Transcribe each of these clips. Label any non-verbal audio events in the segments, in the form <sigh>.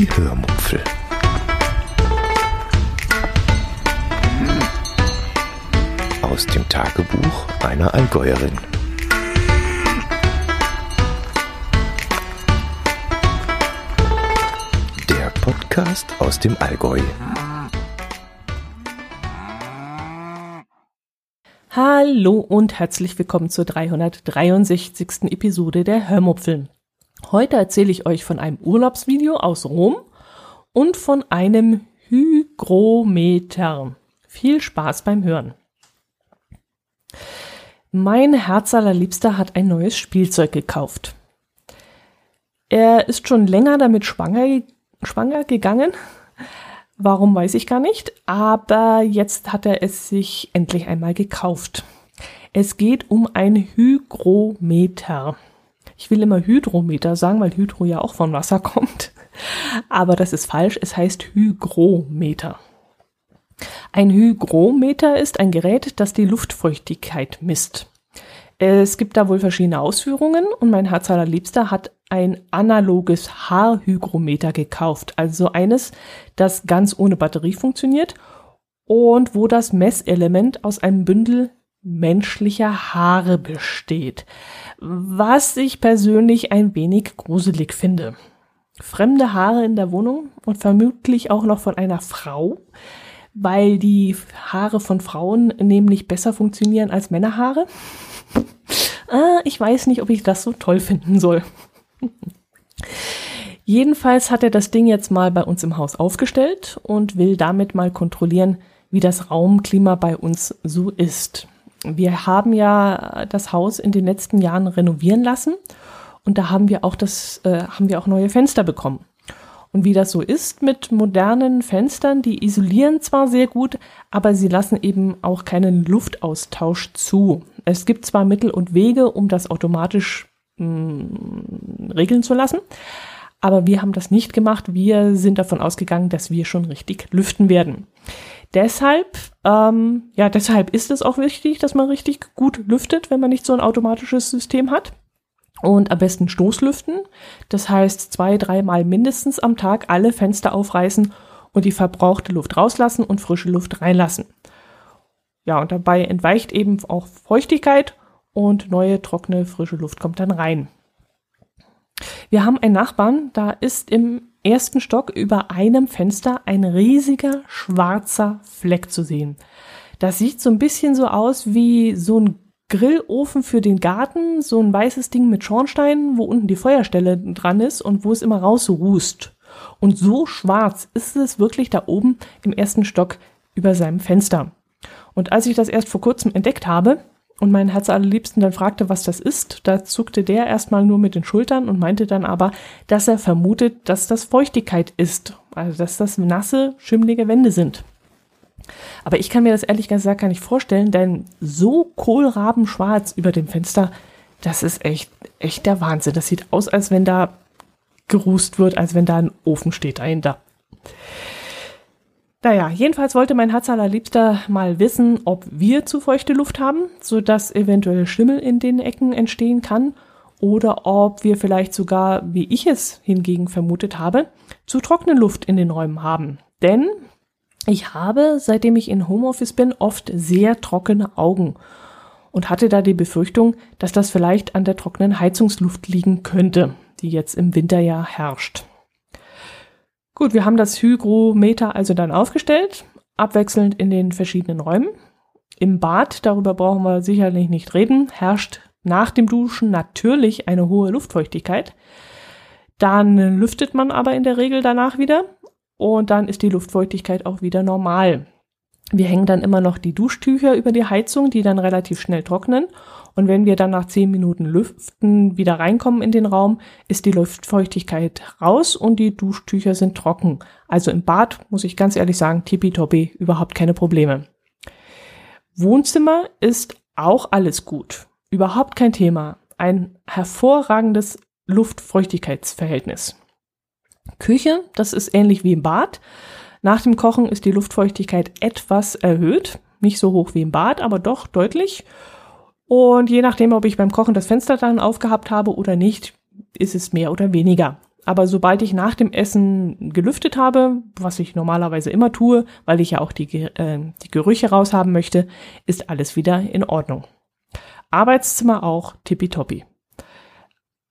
Die Hörmupfel. Aus dem Tagebuch einer Allgäuerin. Der Podcast aus dem Allgäu. Hallo und herzlich willkommen zur 363. Episode der Hörmupfel. Heute erzähle ich euch von einem Urlaubsvideo aus Rom und von einem Hygrometer. Viel Spaß beim Hören. Mein Herz allerliebster hat ein neues Spielzeug gekauft. Er ist schon länger damit schwanger, schwanger gegangen. Warum weiß ich gar nicht, aber jetzt hat er es sich endlich einmal gekauft. Es geht um ein Hygrometer. Ich will immer Hydrometer sagen, weil Hydro ja auch von Wasser <laughs> kommt. Aber das ist falsch. Es heißt Hygrometer. Ein Hygrometer ist ein Gerät, das die Luftfeuchtigkeit misst. Es gibt da wohl verschiedene Ausführungen und mein Herz allerliebster hat ein analoges Haarhygrometer gekauft. Also eines, das ganz ohne Batterie funktioniert und wo das Messelement aus einem Bündel menschlicher Haare besteht was ich persönlich ein wenig gruselig finde. Fremde Haare in der Wohnung und vermutlich auch noch von einer Frau, weil die Haare von Frauen nämlich besser funktionieren als Männerhaare. <laughs> ah, ich weiß nicht, ob ich das so toll finden soll. <laughs> Jedenfalls hat er das Ding jetzt mal bei uns im Haus aufgestellt und will damit mal kontrollieren, wie das Raumklima bei uns so ist wir haben ja das Haus in den letzten Jahren renovieren lassen und da haben wir auch das, äh, haben wir auch neue Fenster bekommen. Und wie das so ist mit modernen Fenstern, die isolieren zwar sehr gut, aber sie lassen eben auch keinen Luftaustausch zu. Es gibt zwar Mittel und Wege, um das automatisch mh, mm, regeln zu lassen, aber wir haben das nicht gemacht. Wir sind davon ausgegangen, dass wir schon richtig lüften werden. Deshalb, ähm, ja, deshalb ist es auch wichtig, dass man richtig gut lüftet, wenn man nicht so ein automatisches System hat. Und am besten Stoßlüften. Das heißt, zwei, dreimal mindestens am Tag alle Fenster aufreißen und die verbrauchte Luft rauslassen und frische Luft reinlassen. Ja, und dabei entweicht eben auch Feuchtigkeit und neue, trockene, frische Luft kommt dann rein. Wir haben einen Nachbarn, da ist im ersten Stock über einem Fenster ein riesiger schwarzer Fleck zu sehen. Das sieht so ein bisschen so aus wie so ein Grillofen für den Garten, so ein weißes Ding mit Schornsteinen, wo unten die Feuerstelle dran ist und wo es immer rausrußt. Und so schwarz ist es wirklich da oben im ersten Stock über seinem Fenster. Und als ich das erst vor kurzem entdeckt habe, und mein Herz allerliebsten dann fragte, was das ist, da zuckte der erstmal nur mit den Schultern und meinte dann aber, dass er vermutet, dass das Feuchtigkeit ist, also dass das nasse, schimmelige Wände sind. Aber ich kann mir das ehrlich gesagt gar nicht vorstellen, denn so kohlrabenschwarz über dem Fenster, das ist echt, echt der Wahnsinn. Das sieht aus, als wenn da gerußt wird, als wenn da ein Ofen steht dahinter. Naja, jedenfalls wollte mein Herz allerliebster mal wissen, ob wir zu feuchte Luft haben, sodass eventuell Schimmel in den Ecken entstehen kann, oder ob wir vielleicht sogar, wie ich es hingegen vermutet habe, zu trockene Luft in den Räumen haben. Denn ich habe, seitdem ich in Homeoffice bin, oft sehr trockene Augen und hatte da die Befürchtung, dass das vielleicht an der trockenen Heizungsluft liegen könnte, die jetzt im Winter ja herrscht. Gut, wir haben das Hygrometer also dann aufgestellt, abwechselnd in den verschiedenen Räumen. Im Bad, darüber brauchen wir sicherlich nicht reden, herrscht nach dem Duschen natürlich eine hohe Luftfeuchtigkeit. Dann lüftet man aber in der Regel danach wieder und dann ist die Luftfeuchtigkeit auch wieder normal. Wir hängen dann immer noch die Duschtücher über die Heizung, die dann relativ schnell trocknen und wenn wir dann nach zehn Minuten Lüften wieder reinkommen in den Raum, ist die Luftfeuchtigkeit raus und die Duschtücher sind trocken. Also im Bad, muss ich ganz ehrlich sagen, tippitoppi, überhaupt keine Probleme. Wohnzimmer ist auch alles gut. Überhaupt kein Thema. Ein hervorragendes Luftfeuchtigkeitsverhältnis. Küche, das ist ähnlich wie im Bad. Nach dem Kochen ist die Luftfeuchtigkeit etwas erhöht. Nicht so hoch wie im Bad, aber doch deutlich. Und je nachdem, ob ich beim Kochen das Fenster dann aufgehabt habe oder nicht, ist es mehr oder weniger. Aber sobald ich nach dem Essen gelüftet habe, was ich normalerweise immer tue, weil ich ja auch die, äh, die Gerüche raushaben möchte, ist alles wieder in Ordnung. Arbeitszimmer auch tippitoppi.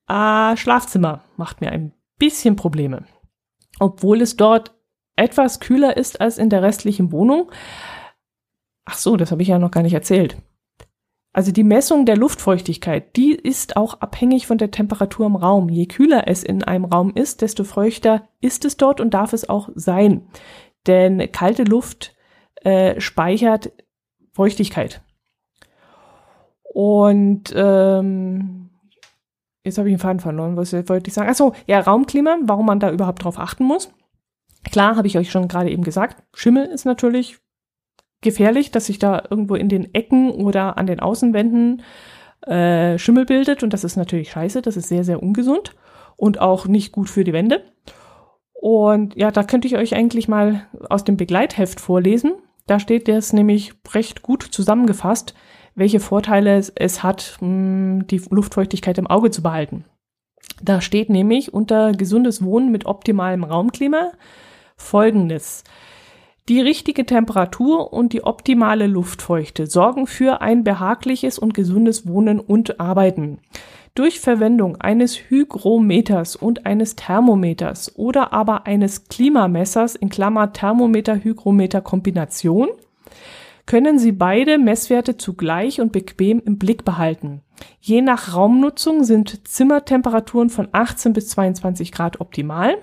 Äh, Schlafzimmer macht mir ein bisschen Probleme. Obwohl es dort etwas kühler ist als in der restlichen Wohnung. Ach so, das habe ich ja noch gar nicht erzählt. Also die Messung der Luftfeuchtigkeit, die ist auch abhängig von der Temperatur im Raum. Je kühler es in einem Raum ist, desto feuchter ist es dort und darf es auch sein. Denn kalte Luft äh, speichert Feuchtigkeit. Und ähm, jetzt habe ich den Faden verloren, was wollte ich sagen? Achso, ja, Raumklima, warum man da überhaupt drauf achten muss. Klar, habe ich euch schon gerade eben gesagt, Schimmel ist natürlich gefährlich, dass sich da irgendwo in den Ecken oder an den Außenwänden äh, Schimmel bildet. Und das ist natürlich scheiße, das ist sehr, sehr ungesund und auch nicht gut für die Wände. Und ja, da könnte ich euch eigentlich mal aus dem Begleitheft vorlesen. Da steht das nämlich recht gut zusammengefasst, welche Vorteile es, hat, mh, die Luftfeuchtigkeit im Auge zu behalten. Da steht nämlich unter gesundes Wohnen mit optimalem Raumklima folgendes. Die richtige Temperatur und die optimale Luftfeuchte sorgen für ein behagliches und gesundes Wohnen und Arbeiten. Durch Verwendung eines Hygrometers und eines Thermometers oder aber eines Klimamessers in Klammer Thermometer-Hygrometer-Kombination können Sie beide Messwerte zugleich und bequem im Blick behalten. Je nach Raumnutzung sind Zimmertemperaturen von 18 bis 22 Grad optimal.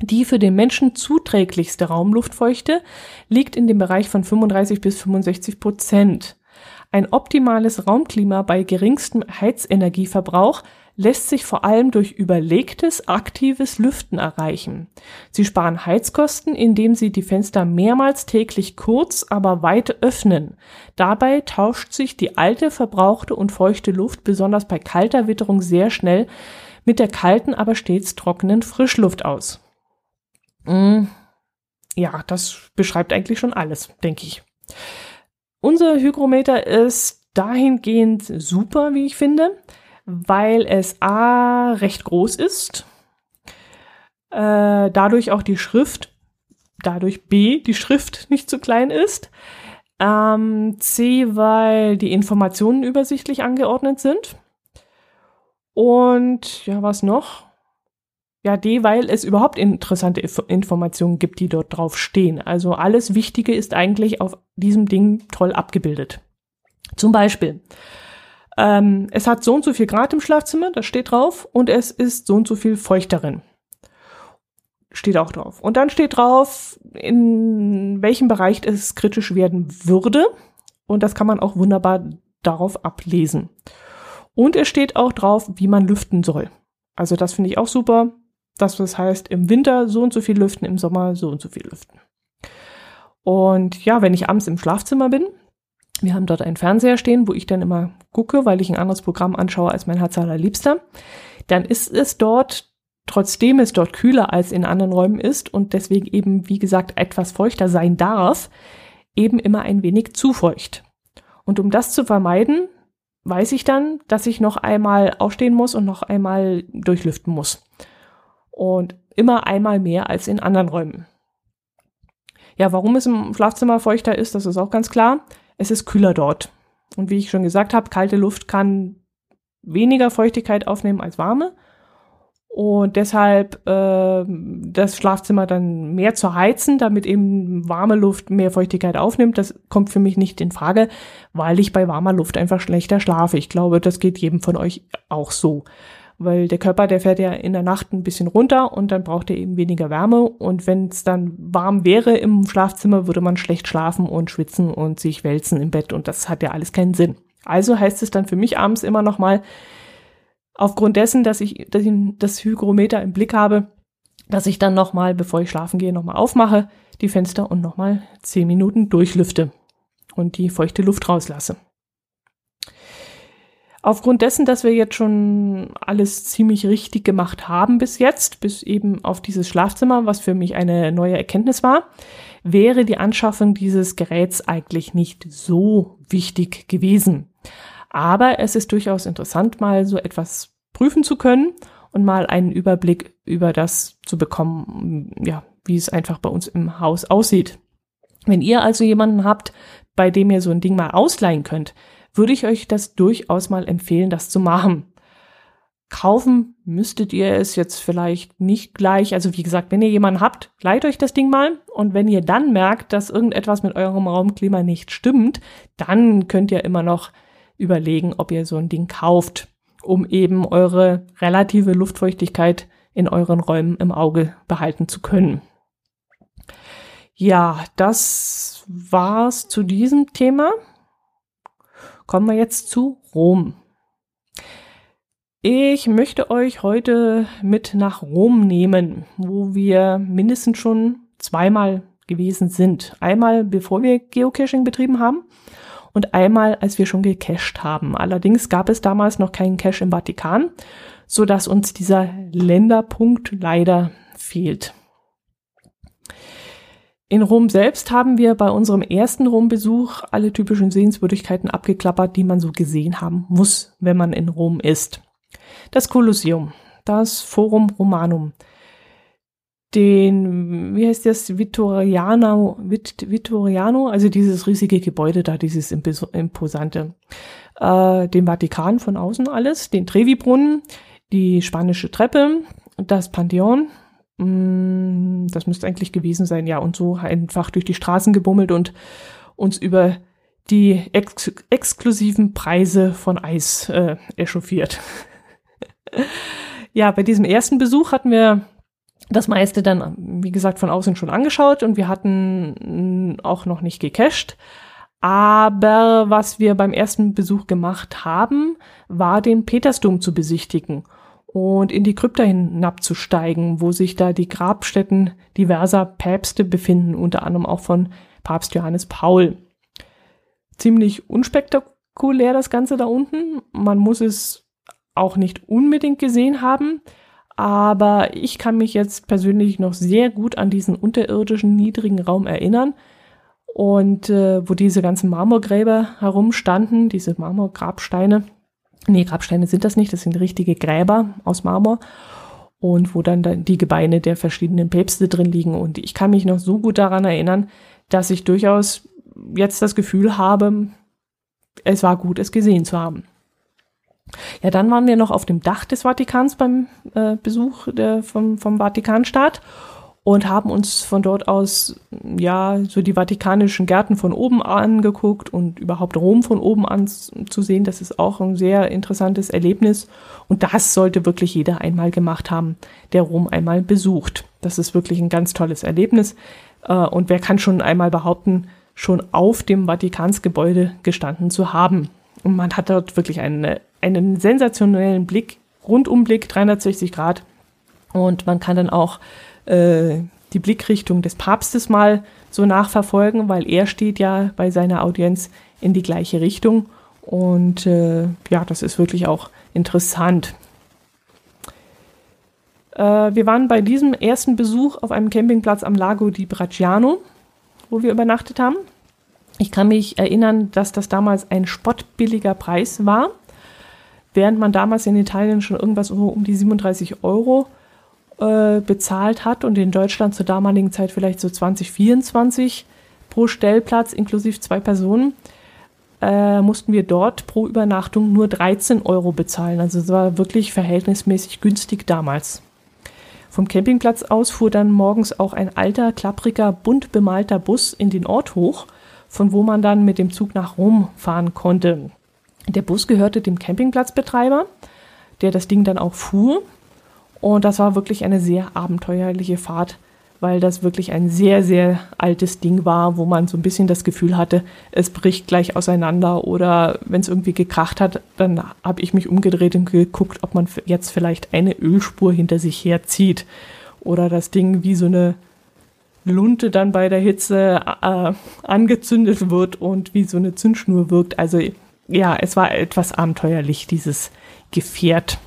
Die für den Menschen zuträglichste Raumluftfeuchte liegt in dem Bereich von 35 bis 65 Prozent. Ein optimales Raumklima bei geringstem Heizenergieverbrauch lässt sich vor allem durch überlegtes, aktives Lüften erreichen. Sie sparen Heizkosten, indem sie die Fenster mehrmals täglich kurz, aber weit öffnen. Dabei tauscht sich die alte, verbrauchte und feuchte Luft besonders bei kalter Witterung sehr schnell mit der kalten, aber stets trockenen Frischluft aus. Mm, ja, das beschreibt eigentlich schon alles, denke ich. Unser Hygrometer ist dahingehend super, wie ich finde, weil es A recht groß ist, äh, dadurch auch die Schrift, dadurch B die Schrift nicht zu klein ist, ähm, C, weil die Informationen übersichtlich angeordnet sind und ja, was noch? Ja, D, weil es überhaupt interessante Informationen gibt, die dort drauf stehen. Also alles Wichtige ist eigentlich auf diesem Ding toll abgebildet. Zum Beispiel, ähm, es hat so und so viel Grad im Schlafzimmer, das steht drauf, und es ist so und so viel feucht darin. Steht auch drauf. Und dann steht drauf, in welchem Bereich es kritisch werden würde. Und das kann man auch wunderbar darauf ablesen. Und es steht auch drauf, wie man lüften soll. Also das finde ich auch super. Das, was heißt, im Winter so und so viel lüften, im Sommer so und so viel lüften. Und ja, wenn ich abends im Schlafzimmer bin, wir haben dort einen Fernseher stehen, wo ich dann immer gucke, weil ich ein anderes Programm anschaue als mein Herz allerliebster, dann ist es dort, trotzdem es dort kühler als in anderen Räumen ist und deswegen eben, wie gesagt, etwas feuchter sein darf, eben immer ein wenig zu feucht. Und um das zu vermeiden, weiß ich dann, dass ich noch einmal aufstehen muss und noch einmal durchlüften muss und immer einmal mehr als in anderen Räumen. Ja, warum es im Schlafzimmer feuchter ist, das ist auch ganz klar. Es ist kühler dort. Und wie ich schon gesagt habe, kalte Luft kann weniger Feuchtigkeit aufnehmen als warme. Und deshalb äh, das Schlafzimmer dann mehr zu heizen, damit eben warme Luft mehr Feuchtigkeit aufnimmt, das kommt für mich nicht in Frage, weil ich bei warmer Luft einfach schlechter schlafe. Ich glaube, das geht jedem von euch auch so weil der Körper, der fährt ja in der Nacht ein bisschen runter und dann braucht er eben weniger Wärme und wenn es dann warm wäre im Schlafzimmer, würde man schlecht schlafen und schwitzen und sich wälzen im Bett und das hat ja alles keinen Sinn. Also heißt es dann für mich abends immer noch mal aufgrund dessen, dass ich, dass ich das Hygrometer im Blick habe, dass ich dann noch mal, bevor ich schlafen gehe, noch mal aufmache die Fenster und noch mal zehn Minuten durchlüfte und die feuchte Luft rauslasse. Aufgrund dessen, dass wir jetzt schon alles ziemlich richtig gemacht haben bis jetzt, bis eben auf dieses Schlafzimmer, was für mich eine neue Erkenntnis war, wäre die Anschaffung dieses Geräts eigentlich nicht so wichtig gewesen. Aber es ist durchaus interessant, mal so etwas prüfen zu können. und mal einen Überblick über das zu bekommen, ja, wie es einfach bei uns im Haus aussieht. Wenn ihr also jemanden habt, bei dem ihr so ein Ding mal ausleihen könnt, würde ich euch das durchaus mal empfehlen, das zu machen. Kaufen müsstet ihr es jetzt vielleicht nicht gleich. Also wie gesagt, wenn ihr jemanden habt, leiht euch das Ding mal. Und wenn ihr dann merkt, dass irgendetwas mit eurem Raumklima nicht stimmt, dann könnt ihr immer noch überlegen, ob ihr so ein Ding kauft, um eben eure relative Luftfeuchtigkeit in euren Räumen im Auge behalten zu können. Ja, das war's zu diesem Thema. Kommen wir jetzt zu Rom. Ich möchte euch heute mit nach Rom nehmen, wo wir mindestens schon zweimal gewesen sind. Einmal bevor wir Geocaching betrieben haben und einmal als wir schon gecached haben. Allerdings gab es damals noch keinen Cache im Vatikan, so dass uns dieser Länderpunkt leider fehlt. In Rom selbst haben wir bei unserem ersten Rom-Besuch alle typischen Sehenswürdigkeiten abgeklappert, die man so gesehen haben muss, wenn man in Rom ist. Das Kolosseum, das Forum Romanum, den, wie heißt das, Vittoriano, Vit, Vittoriano, also dieses riesige Gebäude da, dieses imposante, äh, den Vatikan von außen alles, den Trevi-Brunnen, die spanische Treppe, das Pantheon, mm, das müsste eigentlich gewesen sein, ja, und so einfach durch die Straßen gebummelt und uns über die ex exklusiven Preise von Eis äh, echauffiert. Ja, bei diesem ersten Besuch hatten wir das meiste dann, wie gesagt, von außen schon angeschaut und wir hatten auch noch nicht gecached. Aber was wir beim ersten Besuch gemacht haben, war den Petersdom zu besichtigen und in die Krypta hinabzusteigen, wo sich da die Grabstätten diverser Päpste befinden, unter anderem auch von Papst Johannes Paul. Ziemlich unspektakulär das Ganze da unten. Man muss es auch nicht unbedingt gesehen haben. Aber ich kann mich jetzt persönlich noch sehr gut an diesen unterirdischen niedrigen Raum erinnern. Und äh, wo diese ganzen Marmorgräber herumstanden, diese Marmorgrabsteine. Nee, Grabsteine sind das nicht, das sind richtige Gräber aus Marmor. Und wo dann die Gebeine der verschiedenen Päpste drin liegen. Und ich kann mich noch so gut daran erinnern, dass ich durchaus jetzt das Gefühl habe, es war gut, es gesehen zu haben. Ja, dann waren wir noch auf dem Dach des Vatikans beim äh, Besuch der, vom, vom Vatikanstaat und haben uns von dort aus ja so die vatikanischen Gärten von oben angeguckt und überhaupt Rom von oben an zu sehen. Das ist auch ein sehr interessantes Erlebnis und das sollte wirklich jeder einmal gemacht haben, der Rom einmal besucht. Das ist wirklich ein ganz tolles Erlebnis äh, und wer kann schon einmal behaupten, schon auf dem Vatikansgebäude gestanden zu haben. Und man hat dort wirklich eine einen sensationellen Blick, Rundumblick 360 Grad. Und man kann dann auch äh, die Blickrichtung des Papstes mal so nachverfolgen, weil er steht ja bei seiner Audienz in die gleiche Richtung. Und äh, ja, das ist wirklich auch interessant. Äh, wir waren bei diesem ersten Besuch auf einem Campingplatz am Lago di Bracciano, wo wir übernachtet haben. Ich kann mich erinnern, dass das damals ein spottbilliger Preis war während man damals in Italien schon irgendwas um die 37 Euro äh, bezahlt hat und in Deutschland zur damaligen Zeit vielleicht so 20, 24 pro Stellplatz inklusive zwei Personen, äh, mussten wir dort pro Übernachtung nur 13 Euro bezahlen. Also es war wirklich verhältnismäßig günstig damals. Vom Campingplatz aus fuhr dann morgens auch ein alter, klappriger, bunt bemalter Bus in den Ort hoch, von wo man dann mit dem Zug nach Rom fahren konnte. Der Bus gehörte dem Campingplatzbetreiber, der das Ding dann auch fuhr. Und das war wirklich eine sehr abenteuerliche Fahrt, weil das wirklich ein sehr, sehr altes Ding war, wo man so ein bisschen das Gefühl hatte, es bricht gleich auseinander oder wenn es irgendwie gekracht hat, dann habe ich mich umgedreht und geguckt, ob man jetzt vielleicht eine Ölspur hinter sich herzieht oder das Ding wie so eine Lunte dann bei der Hitze äh, angezündet wird und wie so eine Zündschnur wirkt. Also ja, es war etwas abenteuerlich, dieses Gefährt.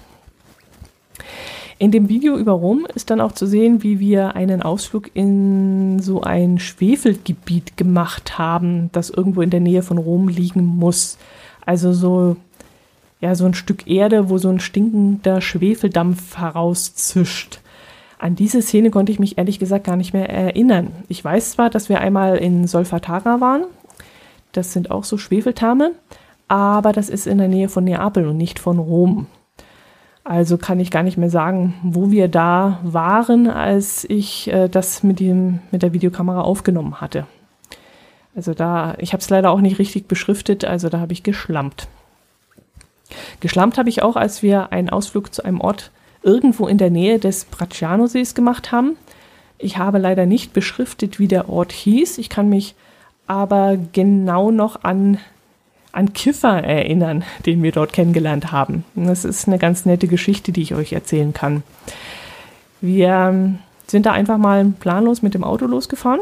In dem Video über Rom ist dann auch zu sehen, wie wir einen Ausflug in so ein Schwefelgebiet gemacht haben, das irgendwo in der Nähe von Rom liegen muss. Also so ja, so ein Stück Erde, wo so ein stinkender Schwefeldampf herauszischt. An diese Szene konnte ich mich ehrlich gesagt gar nicht mehr erinnern. Ich weiß zwar, dass wir einmal in Solfatara waren. Das sind auch so Schwefeltherme. Aber das ist in der Nähe von Neapel und nicht von Rom. Also kann ich gar nicht mehr sagen, wo wir da waren, als ich äh, das mit, dem, mit der Videokamera aufgenommen hatte. Also da, ich habe es leider auch nicht richtig beschriftet, also da habe ich geschlampt. Geschlampt habe ich auch, als wir einen Ausflug zu einem Ort irgendwo in der Nähe des Bracciano-Sees gemacht haben. Ich habe leider nicht beschriftet, wie der Ort hieß. Ich kann mich aber genau noch an an Kiffer erinnern, den wir dort kennengelernt haben. Das ist eine ganz nette Geschichte, die ich euch erzählen kann. Wir ähm, sind da einfach mal planlos mit dem Auto losgefahren.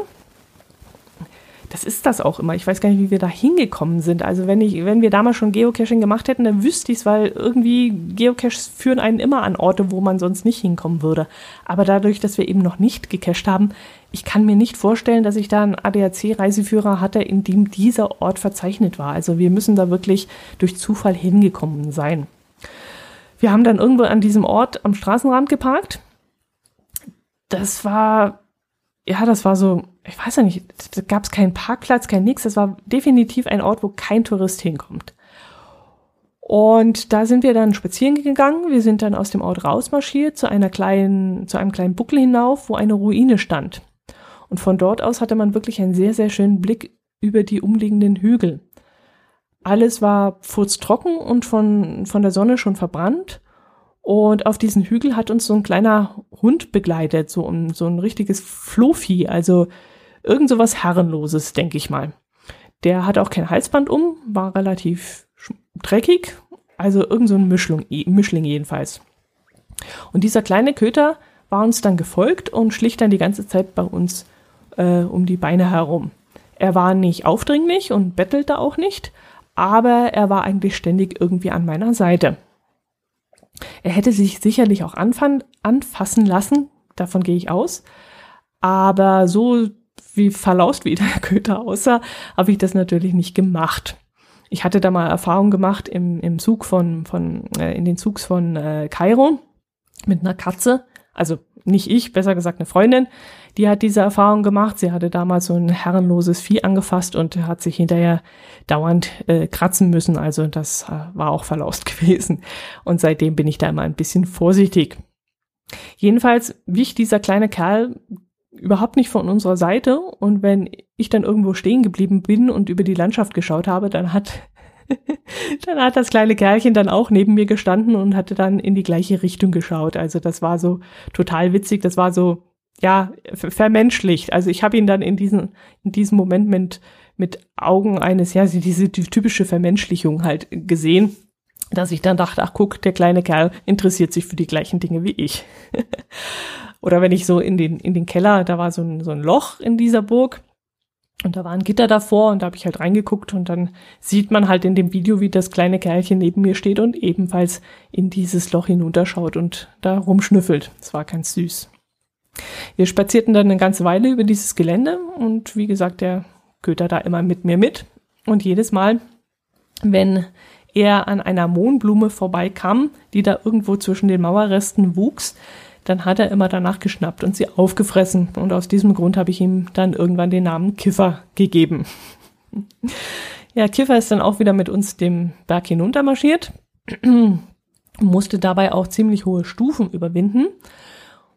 Das ist das auch immer. Ich weiß gar nicht, wie wir da hingekommen sind. Also wenn ich, wenn wir damals schon Geocaching gemacht hätten, dann wüsste ich es, weil irgendwie Geocaches führen einen immer an Orte, wo man sonst nicht hinkommen würde. Aber dadurch, dass wir eben noch nicht gecached haben, ich kann mir nicht vorstellen, dass ich da einen ADAC-Reiseführer hatte, in dem dieser Ort verzeichnet war. Also wir müssen da wirklich durch Zufall hingekommen sein. Wir haben dann irgendwo an diesem Ort am Straßenrand geparkt. Das war, ja, das war so, ich weiß ja nicht, da gab es keinen Parkplatz, kein nix. Das war definitiv ein Ort, wo kein Tourist hinkommt. Und da sind wir dann spazieren gegangen. Wir sind dann aus dem Ort rausmarschiert zu einer kleinen, zu einem kleinen Buckel hinauf, wo eine Ruine stand. Und von dort aus hatte man wirklich einen sehr, sehr schönen Blick über die umliegenden Hügel. Alles war furztrocken und von, von der Sonne schon verbrannt. Und auf diesen Hügel hat uns so ein kleiner Hund begleitet, so ein, so ein richtiges Flohvieh, also irgend so was Herrenloses, denke ich mal. Der hat auch kein Halsband um, war relativ dreckig, also irgend so ein Mischling, Mischling jedenfalls. Und dieser kleine Köter war uns dann gefolgt und schlich dann die ganze Zeit bei uns äh, um die Beine herum. Er war nicht aufdringlich und bettelte auch nicht, aber er war eigentlich ständig irgendwie an meiner Seite. Er hätte sich sicherlich auch anfassen lassen, davon gehe ich aus, aber so wie verlaust wie <laughs> der Köter aussah, habe ich das natürlich nicht gemacht. Ich hatte da mal Erfahrung gemacht im, im Zug von, von äh, in den Zugs von äh, Kairo mit einer Katze, also nicht ich, besser gesagt eine Freundin, die hat diese Erfahrung gemacht. Sie hatte damals so ein herrenloses Vieh angefasst und hat sich hinterher dauernd äh, kratzen müssen. Also das äh, war auch verlaust <laughs> gewesen. Und seitdem bin ich da immer ein bisschen vorsichtig. Jedenfalls wich dieser kleine Kerl überhaupt nicht von unserer Seite. Und wenn ich dann irgendwo stehen geblieben bin und über die Landschaft geschaut habe, dann hat <laughs> dann hat das kleine Kerlchen dann auch neben mir gestanden und hatte dann in die gleiche Richtung geschaut. Also das war so total witzig. Das war so ja, vermenschlicht. Also ich habe ihn dann in diesem, in diesem Moment mit, mit Augen eines, ja, diese die typische Vermenschlichung halt gesehen, dass ich dann dachte, ach guck, der kleine Kerl interessiert sich für die gleichen Dinge wie ich. <laughs> Oder wenn ich so in den, in den Keller, da war so ein, so ein Loch in dieser Burg und da war ein Gitter davor und da habe ich halt reingeguckt und dann sieht man halt in dem Video, wie das kleine Kerlchen neben mir steht und ebenfalls in dieses Loch hinunterschaut und da rumschnüffelt. Es war ganz süß. Wir spazierten dann eine ganze Weile über dieses Gelände und wie gesagt, der Köter da immer mit mir mit. Und jedes Mal, wenn er an einer Mohnblume vorbeikam, die da irgendwo zwischen den Mauerresten wuchs, dann hat er immer danach geschnappt und sie aufgefressen. Und aus diesem Grund habe ich ihm dann irgendwann den Namen Kiffer gegeben. <laughs> ja, Kiffer ist dann auch wieder mit uns dem Berg hinuntermarschiert, <clears throat> musste dabei auch ziemlich hohe Stufen überwinden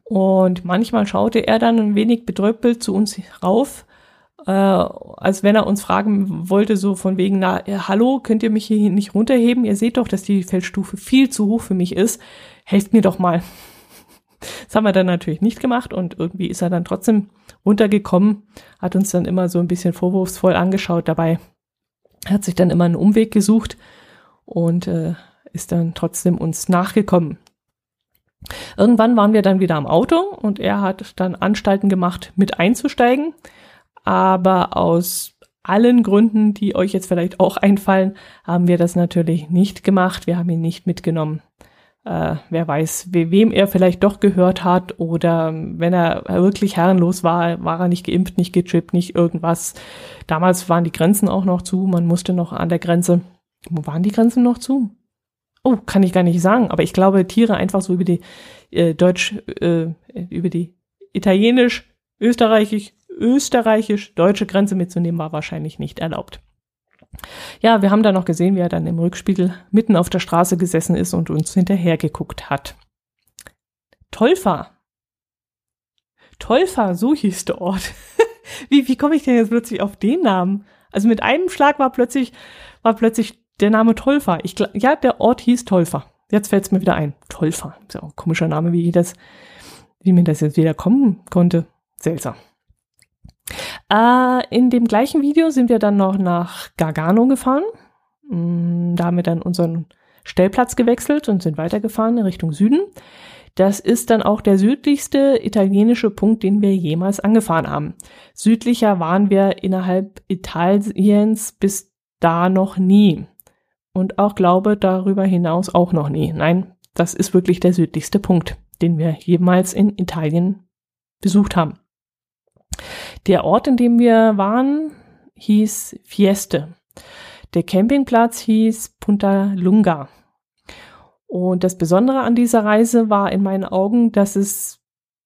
und manchmal schaute er dann ein wenig betröppelt zu uns rauf, äh, als wenn er uns fragen wollte, so von wegen, na, äh, hallo, könnt ihr mich hier nicht runterheben? Ihr seht doch, dass die Feldstufe viel zu hoch für mich ist. Helft mir doch mal. <laughs> Das haben wir dann natürlich nicht gemacht und irgendwie ist er dann trotzdem runtergekommen, hat uns dann immer so ein bisschen vorwurfsvoll angeschaut dabei, hat sich dann immer einen Umweg gesucht und äh, ist dann trotzdem uns nachgekommen. Irgendwann waren wir dann wieder am Auto und er hat dann Anstalten gemacht, mit einzusteigen. Aber aus allen Gründen, die euch jetzt vielleicht auch einfallen, haben wir das natürlich nicht gemacht. Wir haben ihn nicht mitgenommen. Äh, wer weiß, wem er vielleicht doch gehört hat oder wenn er wirklich herrenlos war, war er nicht geimpft, nicht gechippt, nicht irgendwas. Damals waren die Grenzen auch noch zu, man musste noch an der Grenze. Wo waren die Grenzen noch zu? Oh, kann ich gar nicht sagen, aber ich glaube, Tiere einfach so über die äh, Deutsch, äh, über die Italienisch, Österreichisch, Österreichisch-deutsche Grenze mitzunehmen, war wahrscheinlich nicht erlaubt. Ja, wir haben da noch gesehen, wie er dann im Rückspiegel mitten auf der Straße gesessen ist und uns hinterher geguckt hat. Tolfa. Tolfa, so hieß der Ort. <laughs> wie, wie komme ich denn jetzt plötzlich auf den Namen? Also mit einem Schlag war plötzlich, war plötzlich der Name Tolfa. Ich, ja, der Ort hieß Tolfa. Jetzt fällt es mir wieder ein. Tolfa. Ist ja auch ein komischer Name, wie ich das, wie mir das jetzt wieder kommen konnte. Seltsam. Äh, in dem gleichen Video sind wir dann noch nach Gargano gefahren. Mm, da haben wir dann unseren Stellplatz gewechselt und sind weitergefahren in Richtung Süden. Das ist dann auch der südlichste italienische Punkt, den wir jemals angefahren haben. Südlicher waren wir innerhalb Italiens bis da noch nie. Und auch glaube darüber hinaus auch noch nie. Nein, das ist wirklich der südlichste Punkt, den wir jemals in Italien besucht haben. Der Ort, in dem wir waren, hieß Fieste. Der Campingplatz hieß Punta Lunga. Und das Besondere an dieser Reise war in meinen Augen, dass es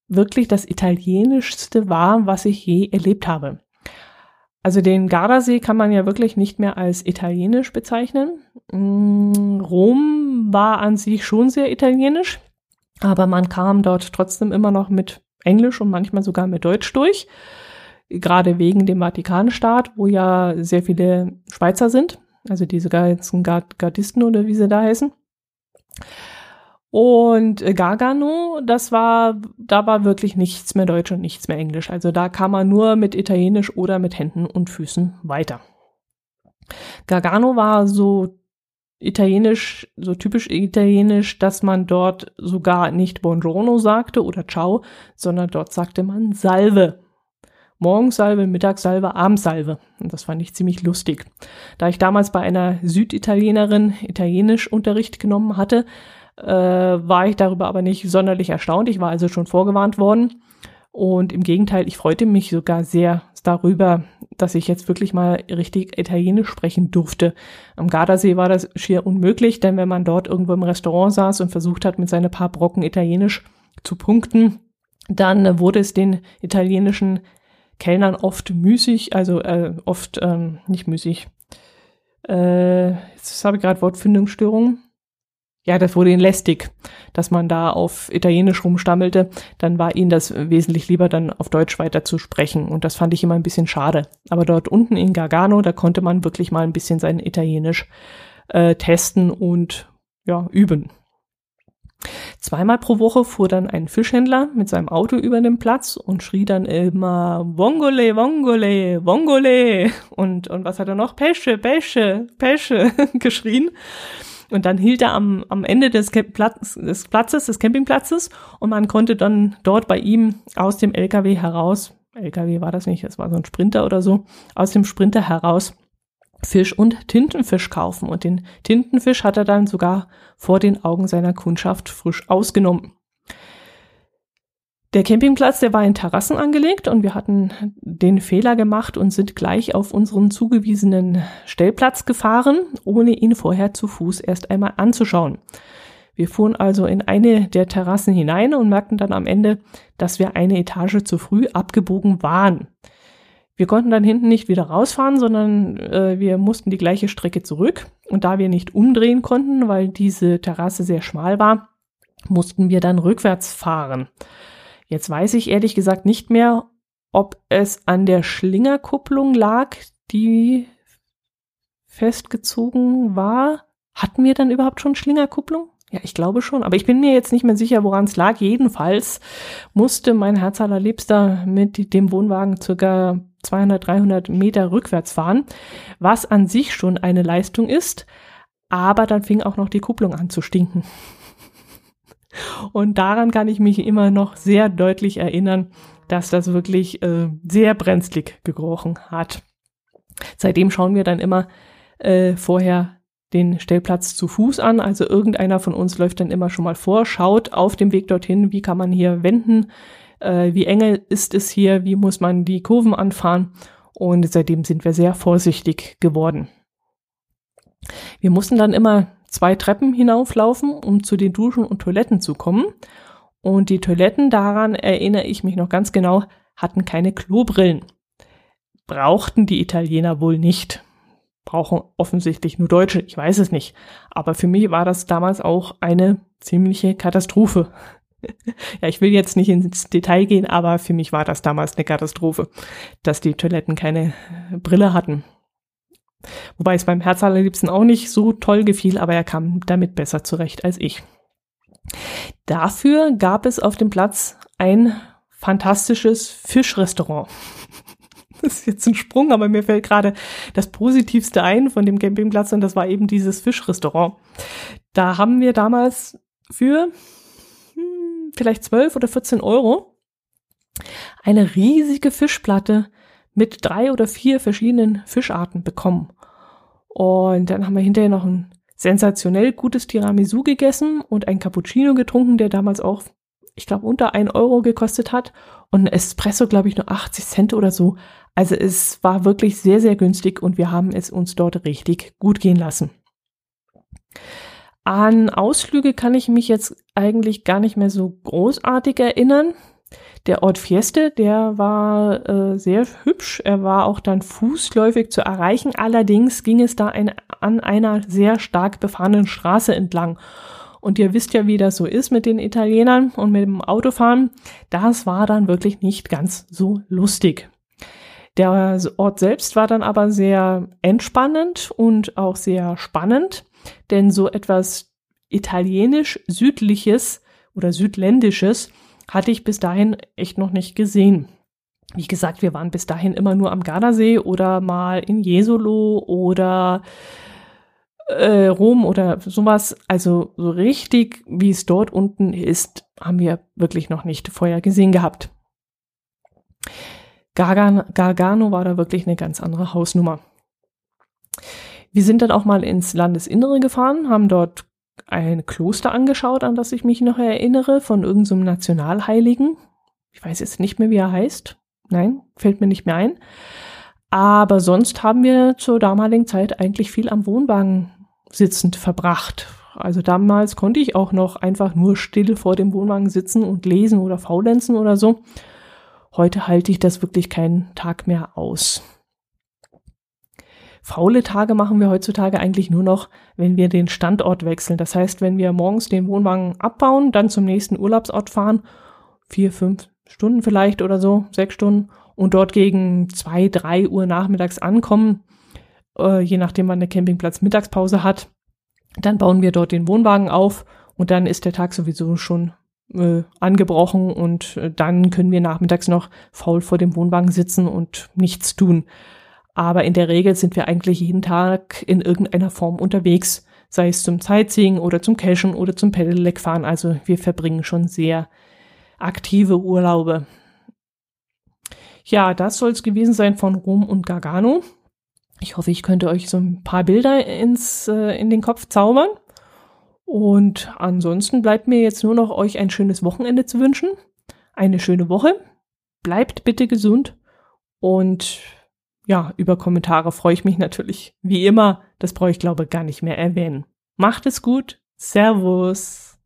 wirklich das italienischste war, was ich je erlebt habe. Also den Gardasee kann man ja wirklich nicht mehr als italienisch bezeichnen. Mm, Rom war an sich schon sehr italienisch, aber man kam dort trotzdem immer noch mit Englisch und manchmal sogar mit Deutsch durch gerade wegen dem Vatikanstaat, wo ja sehr viele Schweizer sind, also diese ganzen Gardisten oder wie sie da heißen. Und Gargano, das war, da war wirklich nichts mehr Deutsch und nichts mehr Englisch. Also da kam man nur mit Italienisch oder mit Händen und Füßen weiter. Gargano war so italienisch, so typisch italienisch, dass man dort sogar nicht Buongiorno sagte oder Ciao, sondern dort sagte man Salve. Morgensalve, Mittagssalve, Abendsalve. Und das fand ich ziemlich lustig. Da ich damals bei einer Süditalienerin Italienisch Unterricht genommen hatte, äh, war ich darüber aber nicht sonderlich erstaunt. Ich war also schon vorgewarnt worden. Und im Gegenteil, ich freute mich sogar sehr darüber, dass ich jetzt wirklich mal richtig Italienisch sprechen durfte. Am Gardasee war das schier unmöglich, denn wenn man dort irgendwo im Restaurant saß und versucht hat, mit seinen paar Brocken Italienisch zu punkten, dann wurde es den italienischen Kellnern oft müßig, also äh, oft ähm, nicht müßig. Äh, jetzt habe ich gerade Wortfindungsstörung. Ja, das wurde ihnen lästig, dass man da auf Italienisch rumstammelte. Dann war ihnen das wesentlich lieber, dann auf Deutsch weiter zu sprechen. Und das fand ich immer ein bisschen schade. Aber dort unten in Gargano, da konnte man wirklich mal ein bisschen sein Italienisch äh, testen und ja, üben. Zweimal pro Woche fuhr dann ein Fischhändler mit seinem Auto über den Platz und schrie dann immer Vongole, Vongole, Vongole und, und was hat er noch? Pesche, Pesche, Pesche <laughs> geschrien. Und dann hielt er am, am Ende des, Platz, des Platzes, des Campingplatzes und man konnte dann dort bei ihm aus dem LKW heraus, LKW war das nicht, es war so ein Sprinter oder so, aus dem Sprinter heraus Fisch und Tintenfisch kaufen. Und den Tintenfisch hat er dann sogar vor den Augen seiner Kundschaft frisch ausgenommen. Der Campingplatz, der war in Terrassen angelegt und wir hatten den Fehler gemacht und sind gleich auf unseren zugewiesenen Stellplatz gefahren, ohne ihn vorher zu Fuß erst einmal anzuschauen. Wir fuhren also in eine der Terrassen hinein und merkten dann am Ende, dass wir eine Etage zu früh abgebogen waren. Wir konnten dann hinten nicht wieder rausfahren, sondern äh, wir mussten die gleiche Strecke zurück. Und da wir nicht umdrehen konnten, weil diese Terrasse sehr schmal war, mussten wir dann rückwärts fahren. Jetzt weiß ich ehrlich gesagt nicht mehr, ob es an der Schlingerkupplung lag, die festgezogen war. Hatten wir dann überhaupt schon Schlingerkupplung? Ja, ich glaube schon, aber ich bin mir jetzt nicht mehr sicher, woran es lag. Jedenfalls musste mein Herz allerliebster mit dem Wohnwagen circa 200, 300 Meter rückwärts fahren, was an sich schon eine Leistung ist, aber dann fing auch noch die Kupplung an zu stinken. Und daran kann ich mich immer noch sehr deutlich erinnern, dass das wirklich äh, sehr brenzlig gerochen hat. Seitdem schauen wir dann immer äh, vorher den Stellplatz zu Fuß an. Also irgendeiner von uns läuft dann immer schon mal vor, schaut auf dem Weg dorthin, wie kann man hier wenden, äh, wie enge ist es hier, wie muss man die Kurven anfahren. Und seitdem sind wir sehr vorsichtig geworden. Wir mussten dann immer zwei Treppen hinauflaufen, um zu den Duschen und Toiletten zu kommen. Und die Toiletten, daran erinnere ich mich noch ganz genau, hatten keine Klobrillen. Brauchten die Italiener wohl nicht. Brauchen offensichtlich nur Deutsche, ich weiß es nicht. Aber für mich war das damals auch eine ziemliche Katastrophe. <laughs> ja, ich will jetzt nicht ins Detail gehen, aber für mich war das damals eine Katastrophe, dass die Toiletten keine Brille hatten. Wobei es beim Herz allerliebsten auch nicht so toll gefiel, aber er kam damit besser zurecht als ich. Dafür gab es auf dem Platz ein fantastisches Fischrestaurant. <laughs> Das ist jetzt ein Sprung, aber mir fällt gerade das Positivste ein von dem Campingplatz und das war eben dieses Fischrestaurant. Da haben wir damals für hm, vielleicht 12 oder 14 Euro eine riesige Fischplatte mit drei oder vier verschiedenen Fischarten bekommen. Und dann haben wir hinterher noch ein sensationell gutes Tiramisu gegessen und ein Cappuccino getrunken, der damals auch, ich glaube, unter ein Euro gekostet hat. Und ein Espresso, glaube ich, nur 80 Cent oder so. Also es war wirklich sehr, sehr günstig und wir haben es uns dort richtig gut gehen lassen. An Ausflüge kann ich mich jetzt eigentlich gar nicht mehr so großartig erinnern. Der Ort Fieste, der war äh, sehr hübsch. Er war auch dann fußläufig zu erreichen. Allerdings ging es da ein, an einer sehr stark befahrenen Straße entlang. Und ihr wisst ja, wie das so ist mit den Italienern und mit dem Autofahren. Das war dann wirklich nicht ganz so lustig. Der Ort selbst war dann aber sehr entspannend und auch sehr spannend, denn so etwas italienisch-südliches oder südländisches hatte ich bis dahin echt noch nicht gesehen. Wie gesagt, wir waren bis dahin immer nur am Gardasee oder mal in Jesolo oder äh, Rom oder sowas. Also so richtig, wie es dort unten ist, haben wir wirklich noch nicht vorher gesehen gehabt. Gargan Gargano war da wirklich eine ganz andere Hausnummer. Wir sind dann auch mal ins Landesinnere gefahren, haben dort ein Kloster angeschaut, an das ich mich noch erinnere, von irgendeinem so Nationalheiligen. Ich weiß jetzt nicht mehr, wie er heißt. Nein, fällt mir nicht mehr ein. Aber sonst haben wir zur damaligen Zeit eigentlich viel am Wohnwagen sitzend verbracht. Also damals konnte ich auch noch einfach nur still vor dem Wohnwagen sitzen und lesen oder faulenzen oder so. Heute halte ich das wirklich keinen Tag mehr aus. Faule Tage machen wir heutzutage eigentlich nur noch, wenn wir den Standort wechseln. Das heißt, wenn wir morgens den Wohnwagen abbauen, dann zum nächsten Urlaubsort fahren, vier, fünf Stunden vielleicht oder so, sechs Stunden, und dort gegen zwei, drei Uhr nachmittags ankommen, äh, je nachdem man eine Campingplatz Mittagspause hat, dann bauen wir dort den Wohnwagen auf und dann ist der Tag sowieso schon äh, angebrochen und äh, dann können wir nachmittags noch faul vor dem Wohnwagen sitzen und nichts tun. Aber in der Regel sind wir eigentlich jeden Tag in irgendeiner Form unterwegs, sei es zum Sightseeing oder zum Cashen oder zum Pedelec fahren. Also wir verbringen schon sehr aktive Urlaube. Ja, das soll es gewesen sein von Rom und Gargano. Ich hoffe, ich könnte euch so ein paar Bilder ins, äh, in den Kopf zaubern. Und ansonsten bleibt mir jetzt nur noch euch ein schönes Wochenende zu wünschen. Eine schöne Woche. Bleibt bitte gesund und ja, über Kommentare freue ich mich natürlich. Wie immer, das brauche ich glaube gar nicht mehr erwähnen. Macht es gut. Servus.